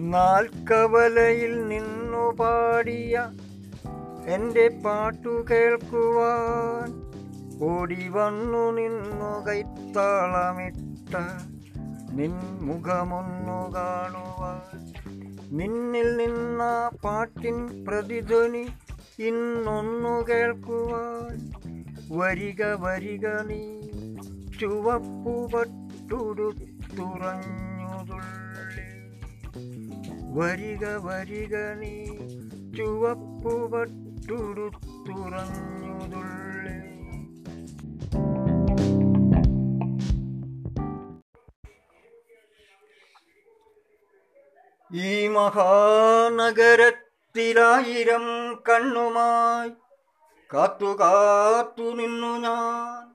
നാൽക്കവലയിൽ നിന്നു പാടിയ എന്റെ പാട്ടു കേൾക്കുവാൻ ഓടി വന്നു നിന്നു കൈത്താളമിട്ട നിൻ മുഖമൊന്നു കാണുവാൻ. നിന്നിൽ നിന്ന പാട്ടിൻ പ്രതിധ്വനി ഇന്നൊന്നു കേൾക്കുവാൻ. വരിക വരിക നീ ചുവപ്പു പട്ടുടുത്തുറഞ്ഞുതുള്ളി വരിക വരിക നീ ചുവപ്പു ഈ മഹാനഗരത്തിലായിരം കണ്ണുമായി കാത്തു കാത്തു നിന്നു ഞാൻ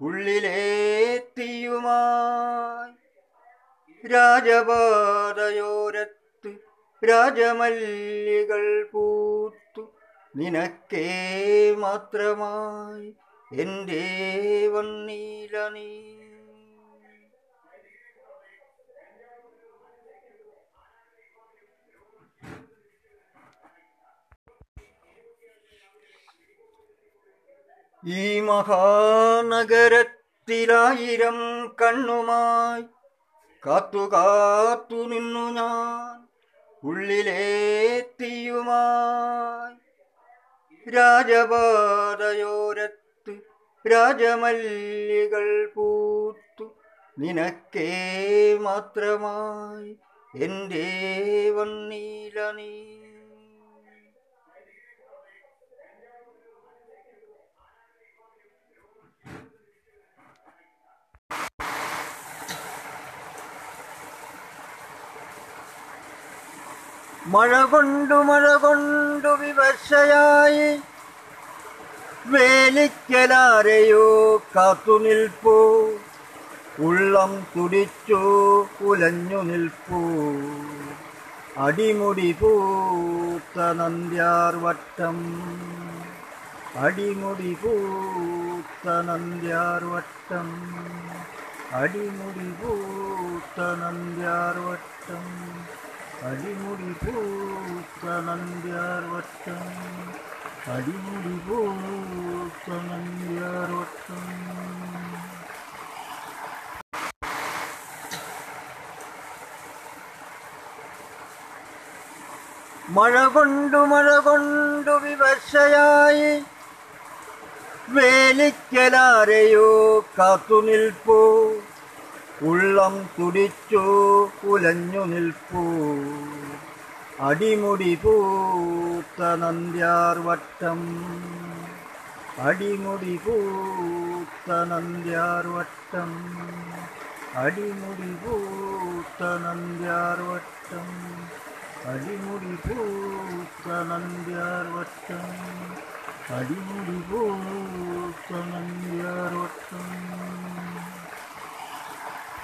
ഉള്ളിലേത്തിയുമായി തീയുമായി. രാജപാതയോരത്ത് രാജമല്ലികൾ പൂത്തു. നിനക്കേ മാത്രമായി എന്റെ വന്നീല നീ. ഈ മഹാനഗരത്തിലായിരം കണ്ണുമായി കാത്തു കാത്തു നിന്നു ഞാൻ. ഉള്ളിലെ തീയുമായി രാജപാതയോരത്ത് രാജമല്ലികൾ പൂത്തു. നിനക്കേ മാത്രമായി എന്റെ വന്നീല നീ മഴ കൊണ്ടു മഴ കൊണ്ടു വിവശയായി. വേലിക്കലാരെയോ കാത്തു നിൽപ്പൂ. ഉള്ളം തുടിച്ചു ഉലഞ്ഞു നിൽപ്പൂ. അടിമുടി പൂത്ത നന്ദ്യാർ വട്ടം. അടിമുടി പൂത്ത നന്ദ്യാർ വട്ടം. അടിമുടി പൂത്ത നന്ദ്യാർ വട്ടം. അടിമുടി പൂത്ത നന്ദ്യാർ വട്ടം അടിമുടി പൂത്ത നന്ദ്യാർ വട്ടം മഴ കൊണ്ടു മഴ കൊണ്ടു വിവശയായി വേലിക്കലാരെയോ കാത്തു നിൽപ്പൂ ഉള്ളം തുടിച്ചു കുലഞ്ഞു നിൽപ്പൂ. അടിമുടി പൂത്ത നന്ദ്യാർ വട്ടം. അടിമുടി പൂത്ത നന്ദ്യാർ വട്ടം. അടിമുടി പൂത്ത നന്ദ്യാർ വട്ടം. അടിമുടി പൂത്ത നന്ദ്യാർ വട്ടം. അടിമുടി പൂത്ത നന്ദ്യാർ വട്ടം.